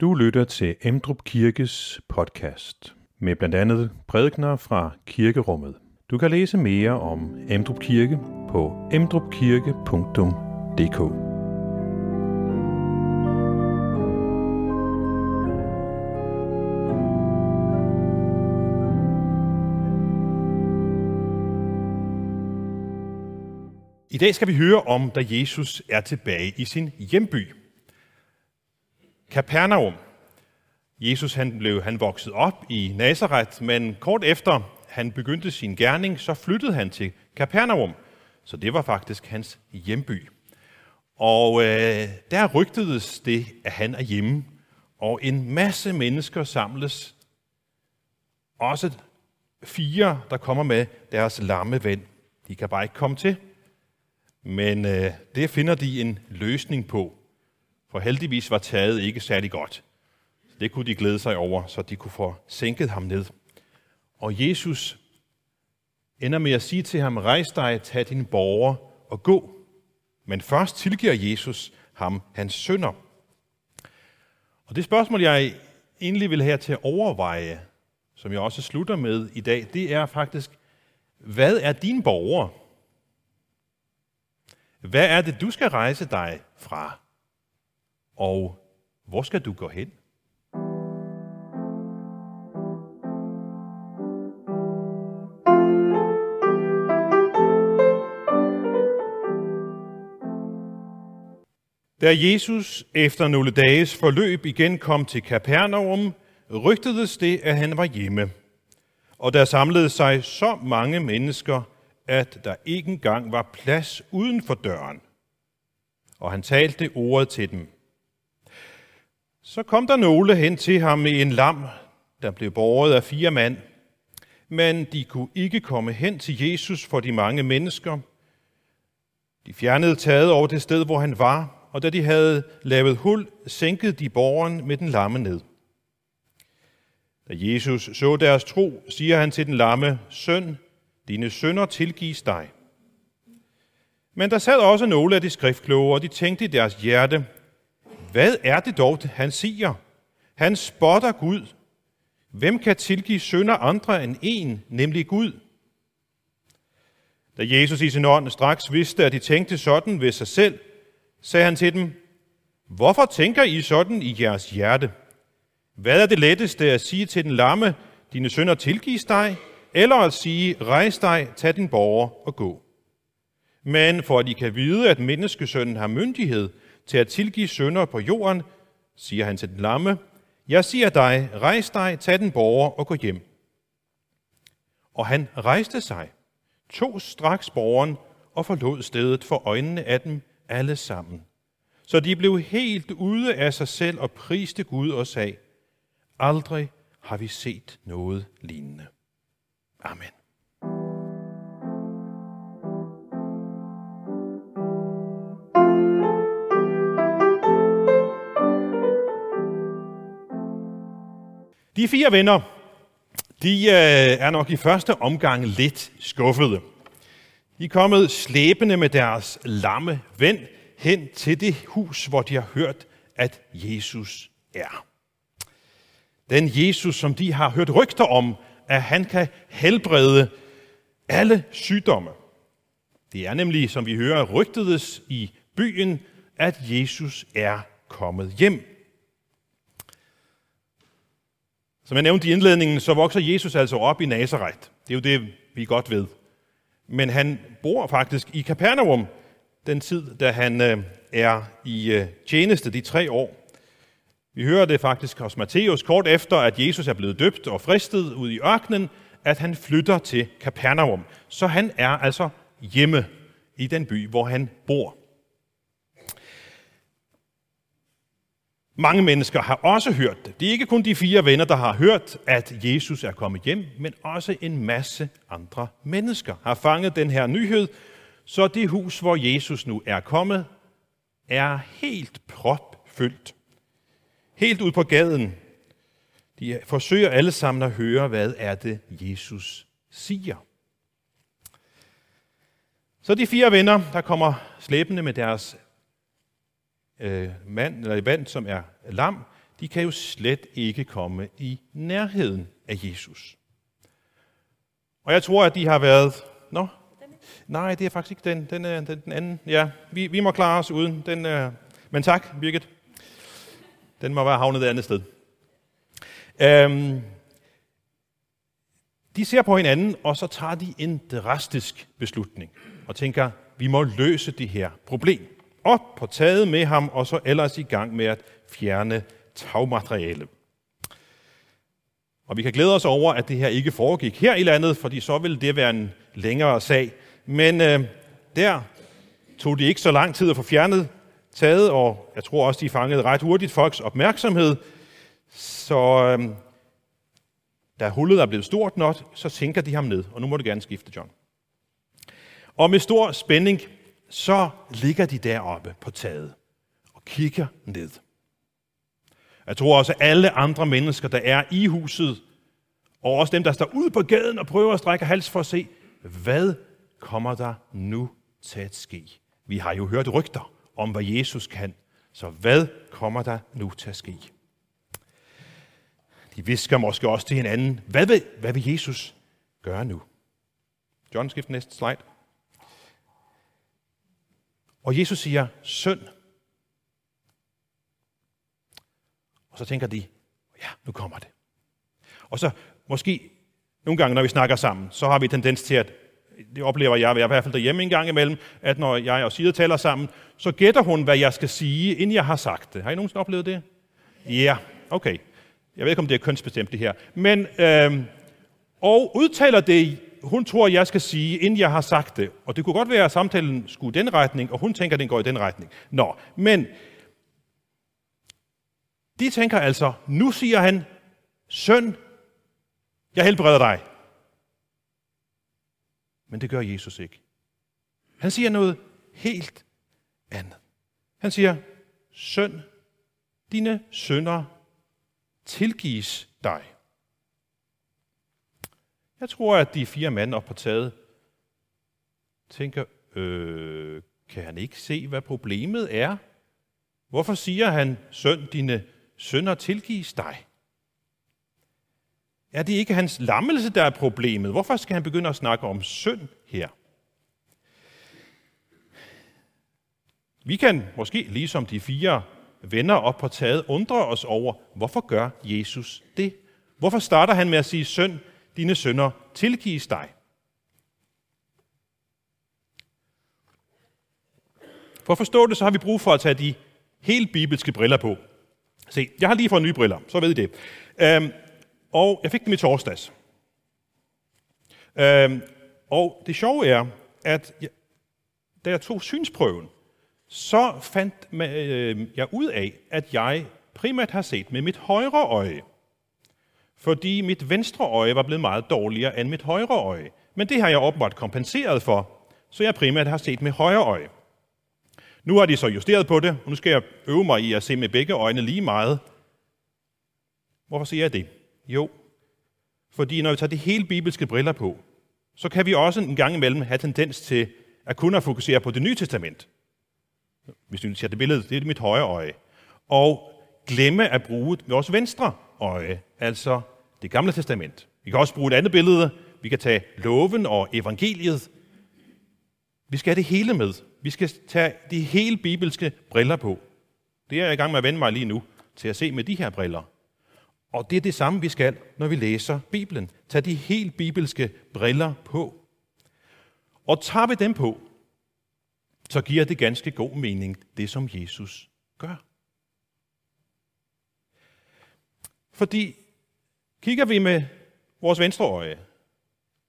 Du lytter til Emdrup Kirkes podcast med blandt andet prædikner fra kirkerummet. Du kan læse mere om Emdrup Kirke på emdrupkirke.dk. I dag skal vi høre om, da Jesus er tilbage i sin hjemby. Kapernaum. Jesus han blev han vokset op i Nazareth, men kort efter han begyndte sin gerning, så flyttede han til Kapernaum. Så det var faktisk hans hjemby. Og øh, der rygtedes det, at han er hjemme, og en masse mennesker samles. Også fire, der kommer med deres lamme ven. De kan bare ikke komme til. Men øh, det finder de en løsning på. For heldigvis var taget ikke særlig godt. Det kunne de glæde sig over, så de kunne få sænket ham ned. Og Jesus ender med at sige til ham, rejs dig, tag din borger og gå. Men først tilgiver Jesus ham hans sønder. Og det spørgsmål, jeg egentlig vil have til at overveje, som jeg også slutter med i dag, det er faktisk, hvad er din borger? Hvad er det, du skal rejse dig fra? Og hvor skal du gå hen? Da Jesus efter nogle dages forløb igen kom til Kapernaum, rygtedes det, at han var hjemme. Og der samlede sig så mange mennesker, at der ikke engang var plads uden for døren. Og han talte ordet til dem. Så kom der nogle hen til ham med en lam, der blev båret af fire mand. Men de kunne ikke komme hen til Jesus for de mange mennesker. De fjernede taget over det sted, hvor han var, og da de havde lavet hul, sænkede de borgeren med den lamme ned. Da Jesus så deres tro, siger han til den lamme, Søn, dine sønder tilgives dig. Men der sad også nogle af de skriftkloge, og de tænkte i deres hjerte, hvad er det dog, han siger? Han spotter Gud. Hvem kan tilgive sønder andre end en, nemlig Gud? Da Jesus i sin ånd straks vidste, at de tænkte sådan ved sig selv, sagde han til dem, Hvorfor tænker I sådan i jeres hjerte? Hvad er det letteste at sige til den lamme, dine sønder tilgives dig, eller at sige, rejs dig, tag din borger og gå? Men for at I kan vide, at menneskesønnen har myndighed til at tilgive sønder på jorden, siger han til den lamme, jeg siger dig, rejs dig, tag den borger og gå hjem. Og han rejste sig, tog straks borgeren og forlod stedet for øjnene af dem alle sammen. Så de blev helt ude af sig selv og priste Gud og sagde, aldrig har vi set noget lignende. Amen. De fire venner, de øh, er nok i første omgang lidt skuffede. De er kommet slæbende med deres lamme ven hen til det hus, hvor de har hørt, at Jesus er. Den Jesus, som de har hørt rygter om, at han kan helbrede alle sygdomme. Det er nemlig, som vi hører, rygtedes i byen, at Jesus er kommet hjem. Som jeg nævnte i indledningen, så vokser Jesus altså op i Nazareth. Det er jo det, vi godt ved. Men han bor faktisk i Kapernaum den tid, da han øh, er i øh, tjeneste de tre år. Vi hører det faktisk hos Matthæus kort efter, at Jesus er blevet døbt og fristet ud i ørkenen, at han flytter til Kapernaum. Så han er altså hjemme i den by, hvor han bor. Mange mennesker har også hørt det. Det er ikke kun de fire venner, der har hørt, at Jesus er kommet hjem, men også en masse andre mennesker har fanget den her nyhed, så det hus, hvor Jesus nu er kommet, er helt propfyldt. Helt ud på gaden. De forsøger alle sammen at høre, hvad er det, Jesus siger. Så de fire venner, der kommer slæbende med deres øh, mand, eller vand, som er lam, de kan jo slet ikke komme i nærheden af Jesus. Og jeg tror, at de har været... Nå, nej, det er faktisk ikke den. Den er den, den anden. Ja, vi, vi må klare os uden. Den er... Men tak, Birgit. Den må være havnet et andet sted. Øhm, de ser på hinanden, og så tager de en drastisk beslutning og tænker, vi må løse det her problem. Op på taget med ham, og så ellers i gang med at fjerne tagmateriale. Og vi kan glæde os over, at det her ikke foregik her i landet, fordi så ville det være en længere sag. Men øh, der tog det ikke så lang tid at få fjernet taget, og jeg tror også, de fangede ret hurtigt folks opmærksomhed. Så øh, da hullet er blevet stort nok, så tænker de ham ned, og nu må du gerne skifte, John. Og med stor spænding, så ligger de deroppe på taget og kigger ned. Jeg tror også, at alle andre mennesker, der er i huset, og også dem, der står ude på gaden og prøver at strække hals for at se, hvad kommer der nu til at ske? Vi har jo hørt rygter om, hvad Jesus kan. Så hvad kommer der nu til at ske? De visker måske også til hinanden, hvad vil, hvad vil Jesus gøre nu? John, skift næste slide. Og Jesus siger, søn. Og så tænker de, ja, nu kommer det. Og så måske nogle gange, når vi snakker sammen, så har vi tendens til at, det oplever jeg, jeg i hvert fald derhjemme en gang imellem, at når jeg og Sida taler sammen, så gætter hun, hvad jeg skal sige, inden jeg har sagt det. Har I nogensinde oplevet det? Ja, okay. Jeg ved ikke, om det er kønsbestemt det her. Men, øh, og udtaler det, hun tror, jeg skal sige, inden jeg har sagt det. Og det kunne godt være, at samtalen skulle i den retning, og hun tænker, at den går i den retning. Nå, men de tænker altså, nu siger han, søn, jeg helbreder dig. Men det gør Jesus ikke. Han siger noget helt andet. Han siger, søn, dine sønder tilgives dig. Jeg tror, at de fire mænd op på taget tænker, øh, kan han ikke se, hvad problemet er? Hvorfor siger han, søn, dine sønder tilgives dig? Er det ikke hans lammelse, der er problemet? Hvorfor skal han begynde at snakke om synd her? Vi kan måske, ligesom de fire venner op på taget, undre os over, hvorfor gør Jesus det? Hvorfor starter han med at sige, søn, dine sønder tilgives dig? For at forstå det, så har vi brug for at tage de helt bibelske briller på. Se, jeg har lige fået nye briller, så ved I det. Øhm, og jeg fik dem i torsdags. Øhm, og det sjove er, at jeg, da jeg tog synsprøven, så fandt øh, jeg ud af, at jeg primært har set med mit højre øje. Fordi mit venstre øje var blevet meget dårligere end mit højre øje. Men det har jeg åbenbart kompenseret for, så jeg primært har set med højre øje. Nu har de så justeret på det, og nu skal jeg øve mig i at se med begge øjne lige meget. Hvorfor siger jeg det? Jo, fordi når vi tager de hele bibelske briller på, så kan vi også en gang imellem have tendens til at kun at fokusere på det nye testament. Hvis du ser det billede, det er mit højre øje. Og glemme at bruge vores venstre øje, altså det gamle testament. Vi kan også bruge et andet billede. Vi kan tage loven og evangeliet. Vi skal have det hele med. Vi skal tage de hele bibelske briller på. Det er jeg i gang med at vende mig lige nu til at se med de her briller. Og det er det samme, vi skal, når vi læser Bibelen. Tag de helt bibelske briller på. Og tager vi dem på, så giver det ganske god mening, det som Jesus gør. Fordi kigger vi med vores venstre øje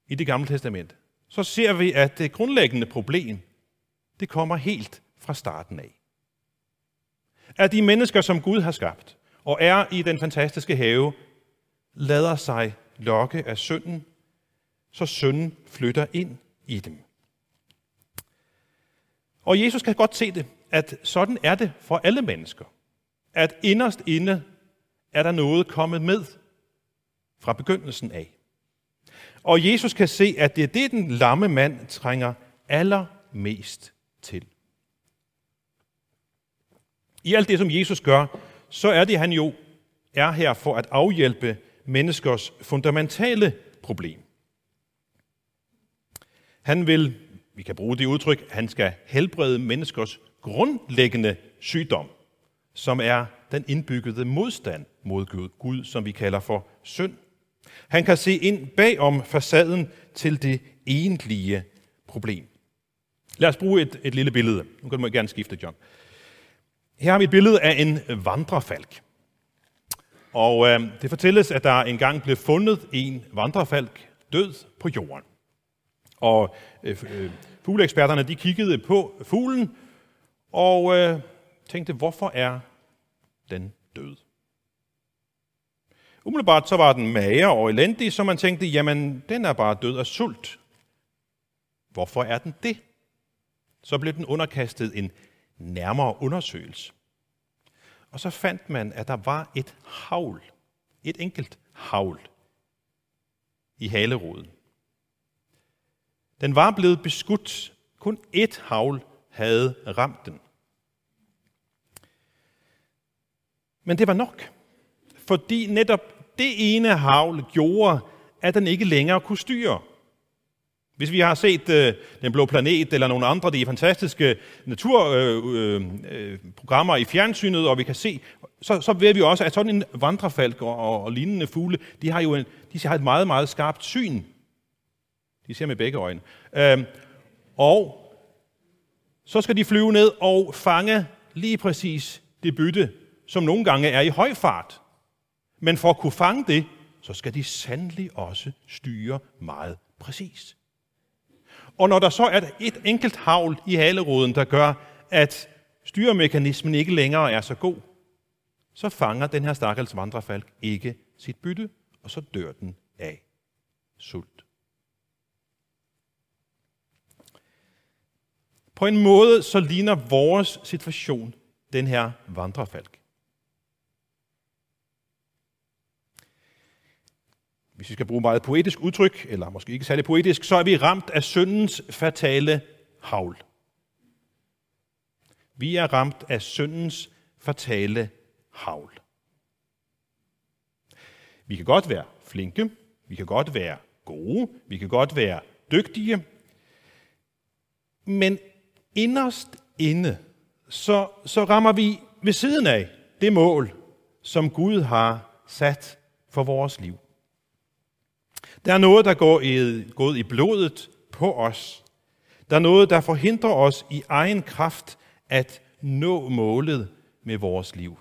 i det gamle testament, så ser vi, at det grundlæggende problem, det kommer helt fra starten af. At de mennesker, som Gud har skabt, og er i den fantastiske have, lader sig lokke af synden, så synden flytter ind i dem. Og Jesus kan godt se det, at sådan er det for alle mennesker. At inderst inde er der noget kommet med fra begyndelsen af. Og Jesus kan se, at det er det, den lamme mand trænger allermest til. I alt det, som Jesus gør, så er det, han jo er her for at afhjælpe menneskers fundamentale problem. Han vil, vi kan bruge det udtryk, han skal helbrede menneskers grundlæggende sygdom, som er den indbyggede modstand mod Gud, som vi kalder for synd. Han kan se ind bag om facaden til det egentlige problem. Lad os bruge et, et lille billede. Nu kan du gerne skifte, John. Her har vi et billede af en vandrefalk. Og øh, det fortælles, at der engang blev fundet en vandrefalk død på jorden. Og øh, øh, fugleeksperterne de kiggede på fuglen og øh, tænkte, hvorfor er den død? Umiddelbart så var den mager og elendig, så man tænkte, jamen den er bare død af sult. Hvorfor er den det? Så blev den underkastet en nærmere undersøgelse. Og så fandt man, at der var et havl, et enkelt havl i haleroden. Den var blevet beskudt. Kun ét havl havde ramt den. Men det var nok, fordi netop det ene havl gjorde, at den ikke længere kunne styre. Hvis vi har set øh, Den Blå Planet eller nogle andre de fantastiske naturprogrammer øh, øh, øh i fjernsynet, og vi kan se, så, så ved vi også, at sådan en vandrefalk og, og, og lignende fugle, de har jo en, de har et meget, meget skarpt syn. De ser med begge øjne. Øh, og så skal de flyve ned og fange lige præcis det bytte, som nogle gange er i høj fart. Men for at kunne fange det, så skal de sandelig også styre meget præcis. Og når der så er et enkelt havl i haleroden, der gør, at styremekanismen ikke længere er så god, så fanger den her stakkels vandrefalk ikke sit bytte, og så dør den af sult. På en måde så ligner vores situation den her vandrefalk. Hvis vi skal bruge meget poetisk udtryk, eller måske ikke særlig poetisk, så er vi ramt af syndens fatale havl. Vi er ramt af syndens fatale havl. Vi kan godt være flinke, vi kan godt være gode, vi kan godt være dygtige, men inderst inde, så, så rammer vi ved siden af det mål, som Gud har sat for vores liv. Der er noget, der går i, gået i blodet på os. Der er noget, der forhindrer os i egen kraft at nå målet med vores liv.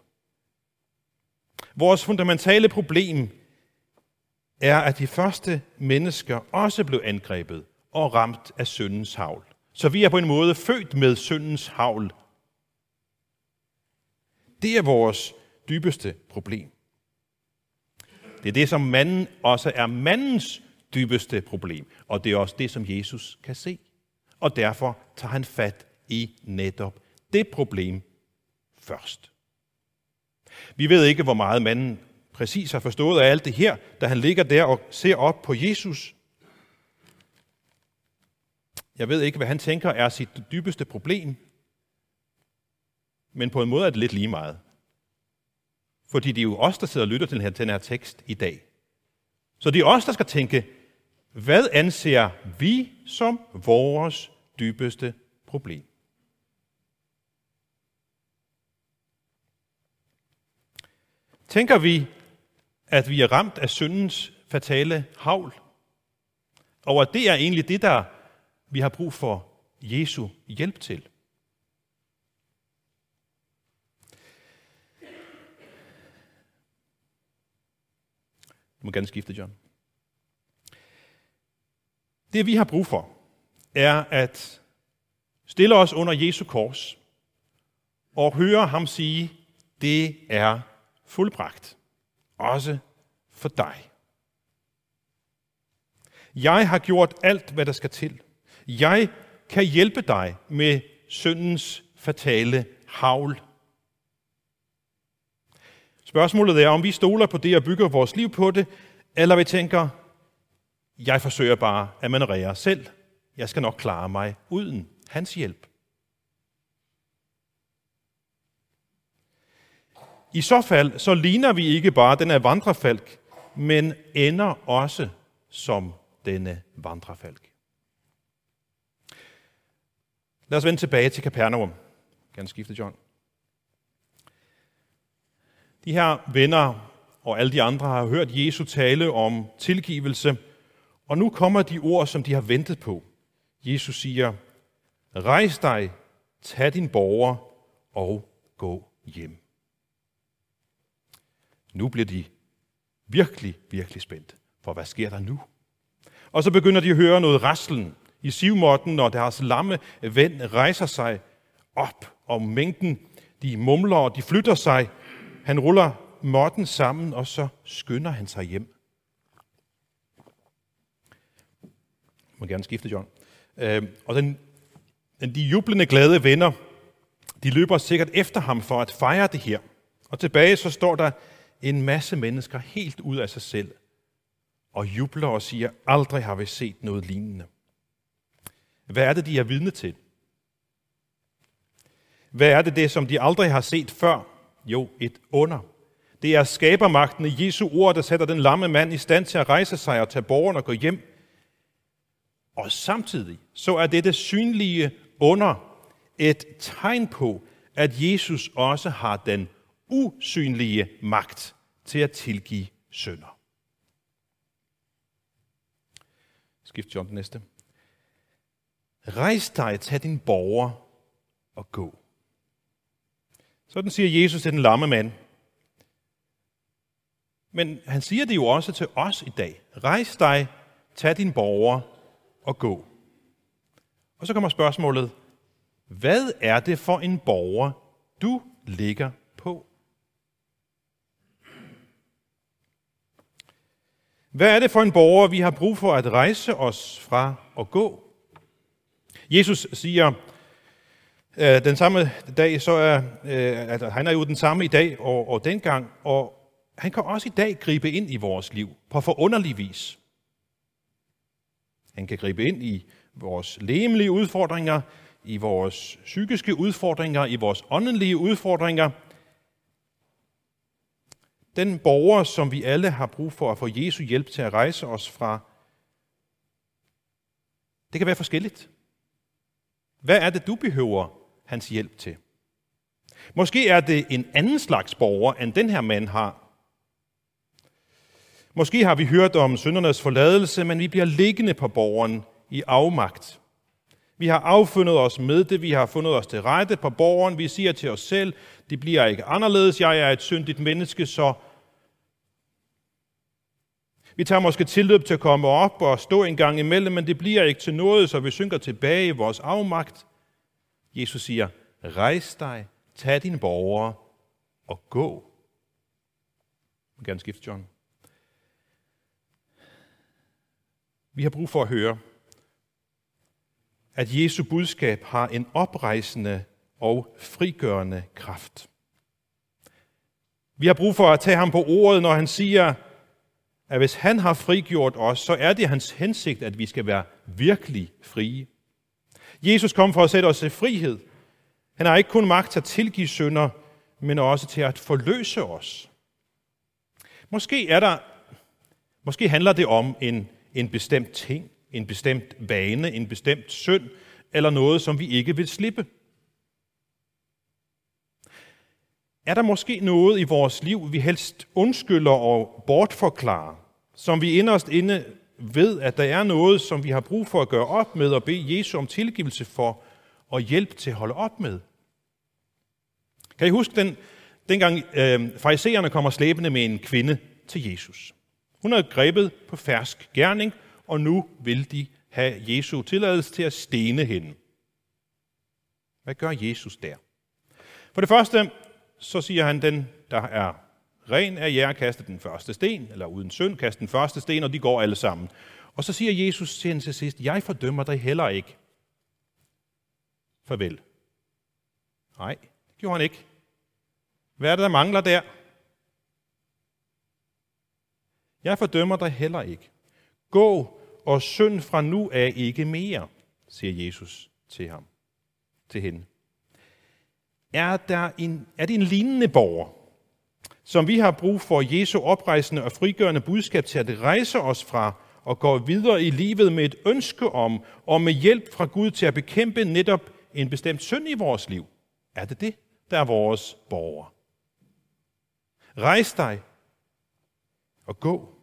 Vores fundamentale problem er, at de første mennesker også blev angrebet og ramt af syndens havl. Så vi er på en måde født med syndens havl. Det er vores dybeste problem. Det er det, som manden også er mandens dybeste problem. Og det er også det, som Jesus kan se. Og derfor tager han fat i netop det problem først. Vi ved ikke, hvor meget manden præcis har forstået af alt det her, da han ligger der og ser op på Jesus. Jeg ved ikke, hvad han tænker er sit dybeste problem, men på en måde er det lidt lige meget. Fordi det er jo os, der sidder og lytter til den her, til den her tekst i dag. Så det er os, der skal tænke, hvad anser vi som vores dybeste problem? Tænker vi, at vi er ramt af syndens fatale havl, og at det er egentlig det, der vi har brug for Jesu hjælp til? Må gerne skifte, John. Det vi har brug for, er at stille os under Jesu kors og høre ham sige, det er fuldbragt. Også for dig. Jeg har gjort alt, hvad der skal til. Jeg kan hjælpe dig med syndens fatale havl. Spørgsmålet er, om vi stoler på det og bygger vores liv på det, eller vi tænker, jeg forsøger bare at manøvrere selv. Jeg skal nok klare mig uden hans hjælp. I så fald, så ligner vi ikke bare den vandrefalk, men ender også som denne vandrefalk. Lad os vende tilbage til Capernaum. Kan skifte, John. De her venner og alle de andre har hørt Jesu tale om tilgivelse, og nu kommer de ord, som de har ventet på. Jesus siger, rejs dig, tag din borger og gå hjem. Nu bliver de virkelig, virkelig spændt, for hvad sker der nu? Og så begynder de at høre noget raslen i sivmotten, når deres lamme ven rejser sig op, og mængden de mumler og de flytter sig. Han ruller måtten sammen, og så skynder han sig hjem. Jeg må gerne skifte, John. Øh, og den, den, de jublende glade venner, de løber sikkert efter ham for at fejre det her. Og tilbage så står der en masse mennesker helt ud af sig selv og jubler og siger, aldrig har vi set noget lignende. Hvad er det, de er vidne til? Hvad er det, det som de aldrig har set før? Jo, et under. Det er skabermagten i Jesu ord, der sætter den lamme mand i stand til at rejse sig og tage borgeren og gå hjem. Og samtidig så er dette synlige under et tegn på, at Jesus også har den usynlige magt til at tilgive synder. Skift John den næste. Rejs dig, tag din borger og gå. Sådan siger Jesus til den lamme mand. Men han siger det jo også til os i dag. Rejs dig, tag din borger og gå. Og så kommer spørgsmålet, hvad er det for en borger, du ligger på? Hvad er det for en borger, vi har brug for at rejse os fra og gå? Jesus siger, øh, den samme dag, så er, øh, altså, han er jo den samme i dag og, og dengang, og han kan også i dag gribe ind i vores liv på forunderlig vis. Han kan gribe ind i vores lemlige udfordringer, i vores psykiske udfordringer, i vores åndelige udfordringer. Den borger, som vi alle har brug for at få Jesu hjælp til at rejse os fra, det kan være forskelligt. Hvad er det, du behøver hans hjælp til? Måske er det en anden slags borger, end den her mand har. Måske har vi hørt om syndernes forladelse, men vi bliver liggende på borgeren i afmagt. Vi har affundet os med det, vi har fundet os til rette på borgeren, vi siger til os selv, det bliver ikke anderledes, jeg er et syndigt menneske, så vi tager måske tilløb til at komme op og stå en gang imellem, men det bliver ikke til noget, så vi synker tilbage i vores afmagt. Jesus siger, rejs dig, tag din borgere og gå. Jeg vil gerne skifte, John. Vi har brug for at høre, at Jesu budskab har en oprejsende og frigørende kraft. Vi har brug for at tage ham på ordet, når han siger, at hvis han har frigjort os, så er det hans hensigt, at vi skal være virkelig frie. Jesus kom for at sætte os i frihed. Han har ikke kun magt til at tilgive synder, men også til at forløse os. Måske er der, måske handler det om en, en bestemt ting, en bestemt vane, en bestemt synd, eller noget, som vi ikke vil slippe. Er der måske noget i vores liv, vi helst undskylder og bortforklarer, som vi inderst inde ved, at der er noget, som vi har brug for at gøre op med og bede Jesu om tilgivelse for og hjælp til at holde op med? Kan I huske den, dengang øh, farisæerne kommer slæbende med en kvinde til Jesus? Hun er grebet på fersk gerning, og nu vil de have Jesu tilladelse til at stene hende. Hvad gør Jesus der? For det første, så siger han, den, der er ren af jer, kaste den første sten, eller uden synd, kaste den første sten, og de går alle sammen. Og så siger Jesus til hende til sidst, jeg fordømmer dig heller ikke. Farvel. Nej, det gjorde han ikke. Hvad er det, der mangler der? Jeg fordømmer dig heller ikke. Gå og synd fra nu af ikke mere, siger Jesus til ham, til hende. Er, der en, er det en lignende borger, som vi har brug for Jesu oprejsende og frigørende budskab til at rejse os fra og gå videre i livet med et ønske om og med hjælp fra Gud til at bekæmpe netop en bestemt synd i vores liv. Er det det, der er vores borger? Rejs dig og gå.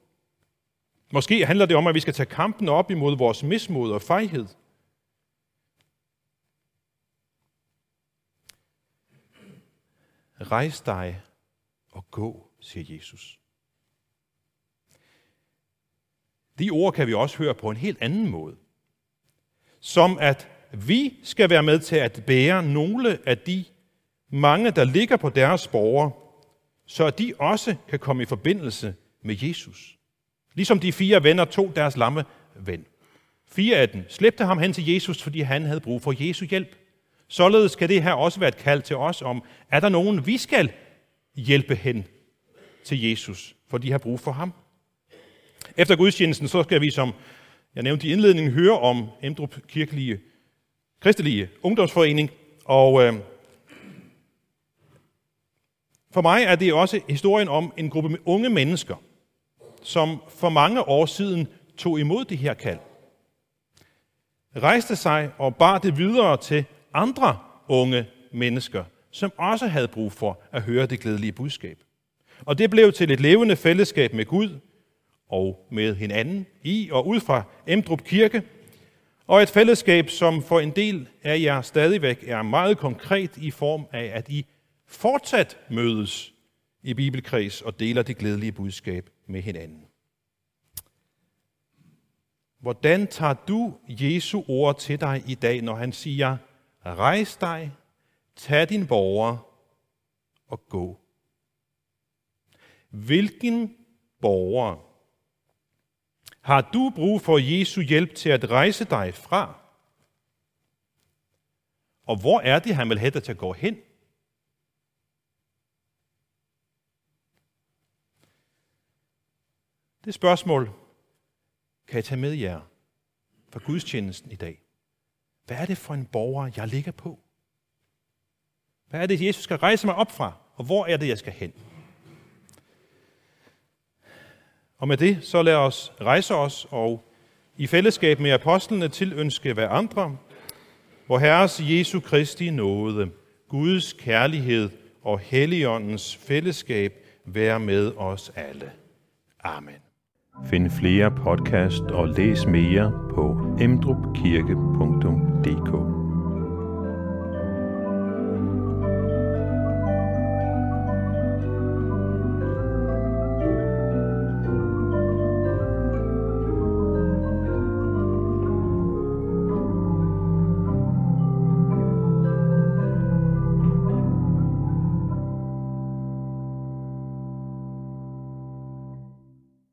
Måske handler det om, at vi skal tage kampen op imod vores mismod og fejhed. Rejs dig gå, siger Jesus. De ord kan vi også høre på en helt anden måde. Som at vi skal være med til at bære nogle af de mange, der ligger på deres borgere, så de også kan komme i forbindelse med Jesus. Ligesom de fire venner tog deres lamme ven. Fire af dem slæbte ham hen til Jesus, fordi han havde brug for Jesu hjælp. Således skal det her også være et kald til os om, er der nogen, vi skal hjælpe hen til Jesus, for de har brug for ham. Efter gudstjenesten, så skal vi, som jeg nævnte i indledningen, høre om Emdrup Kirkelige Kristelige Ungdomsforening, og øh, for mig er det også historien om en gruppe unge mennesker, som for mange år siden tog imod det her kald. Rejste sig og bar det videre til andre unge mennesker, som også havde brug for at høre det glædelige budskab. Og det blev til et levende fællesskab med Gud og med hinanden i og ud fra Emdrup Kirke, og et fællesskab, som for en del af jer stadigvæk er meget konkret i form af, at I fortsat mødes i bibelkreds og deler det glædelige budskab med hinanden. Hvordan tager du Jesu ord til dig i dag, når han siger, rejs dig, tag din borger og gå? Hvilken borger har du brug for Jesu hjælp til at rejse dig fra? Og hvor er det, han vil have dig til at gå hen? Det spørgsmål kan jeg tage med jer fra gudstjenesten i dag. Hvad er det for en borger, jeg ligger på? Hvad er det, Jesus skal rejse mig op fra? Og hvor er det, jeg skal hen? Og med det, så lad os rejse os og i fællesskab med apostlene tilønske hver andre, hvor Herres Jesu Kristi nåde, Guds kærlighed og Helligåndens fællesskab være med os alle. Amen. Find flere podcast og læs mere på emdrupkirke.dk